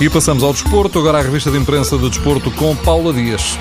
E passamos ao desporto, agora a revista de imprensa do desporto com Paula Dias.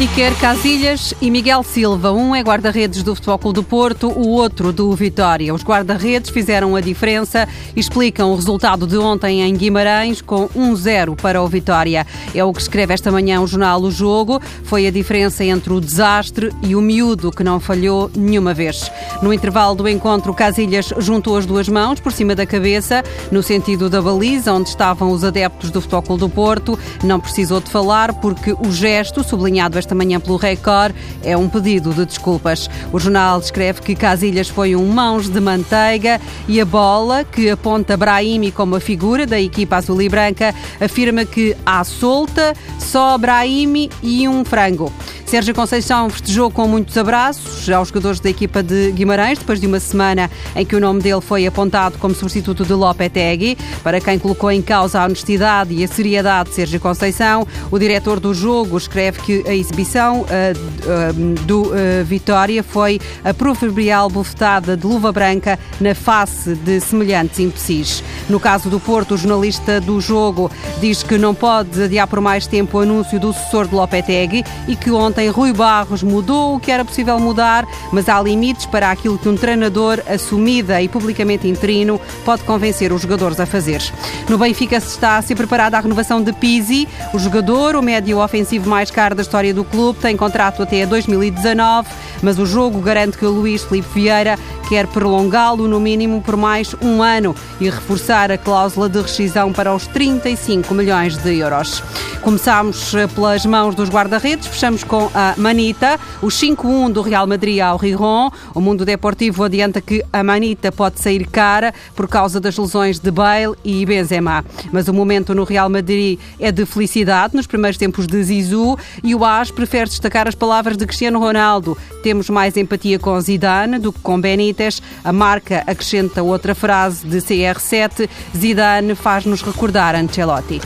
Iker Casilhas e Miguel Silva. Um é guarda-redes do Futebol Clube do Porto, o outro do Vitória. Os guarda-redes fizeram a diferença e explicam o resultado de ontem em Guimarães com 1-0 para o Vitória. É o que escreve esta manhã o jornal O Jogo. Foi a diferença entre o desastre e o miúdo que não falhou nenhuma vez. No intervalo do encontro, Casilhas juntou as duas mãos por cima da cabeça, no sentido da baliza, onde estavam os adeptos do Futebol Clube do Porto. Não precisou de falar porque o gesto, sublinhado esta esta manhã pelo Record é um pedido de desculpas. O jornal escreve que Casilhas foi um mãos de manteiga e a bola, que aponta Brahimi como a figura da equipa azul e branca, afirma que há solta só Brahimi e um frango. Sérgio Conceição festejou com muitos abraços aos jogadores da equipa de Guimarães, depois de uma semana em que o nome dele foi apontado como substituto de Lopetegui. Para quem colocou em causa a honestidade e a seriedade de Sérgio Conceição, o diretor do jogo escreve que a exibição uh, uh, do uh, Vitória foi a proverbial bufetada de luva branca na face de semelhantes imbecis. No caso do Porto, o jornalista do jogo diz que não pode adiar por mais tempo o anúncio do sucessor de Lopetegui e que ontem Ontem Rui Barros mudou o que era possível mudar, mas há limites para aquilo que um treinador assumida e publicamente interino pode convencer os jogadores a fazer. No Benfica se está a ser preparada a renovação de Pizzi. O jogador, o médio ofensivo mais caro da história do clube, tem contrato até 2019, mas o jogo garante que o Luís Felipe Vieira quer prolongá-lo no mínimo por mais um ano e reforçar a cláusula de rescisão para os 35 milhões de euros. Começámos eh, pelas mãos dos guarda-redes, fechamos com a Manita, o 5-1 do Real Madrid ao Riron. O mundo deportivo adianta que a Manita pode sair cara por causa das lesões de Bale e Benzema. Mas o momento no Real Madrid é de felicidade nos primeiros tempos de Zizou e o AS prefere destacar as palavras de Cristiano Ronaldo. Temos mais empatia com Zidane do que com Benítez. A marca acrescenta outra frase de CR7. Zidane faz-nos recordar Ancelotti.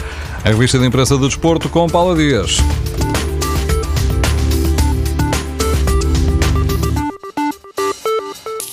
A revista de imprensa do desporto com Paula Dias.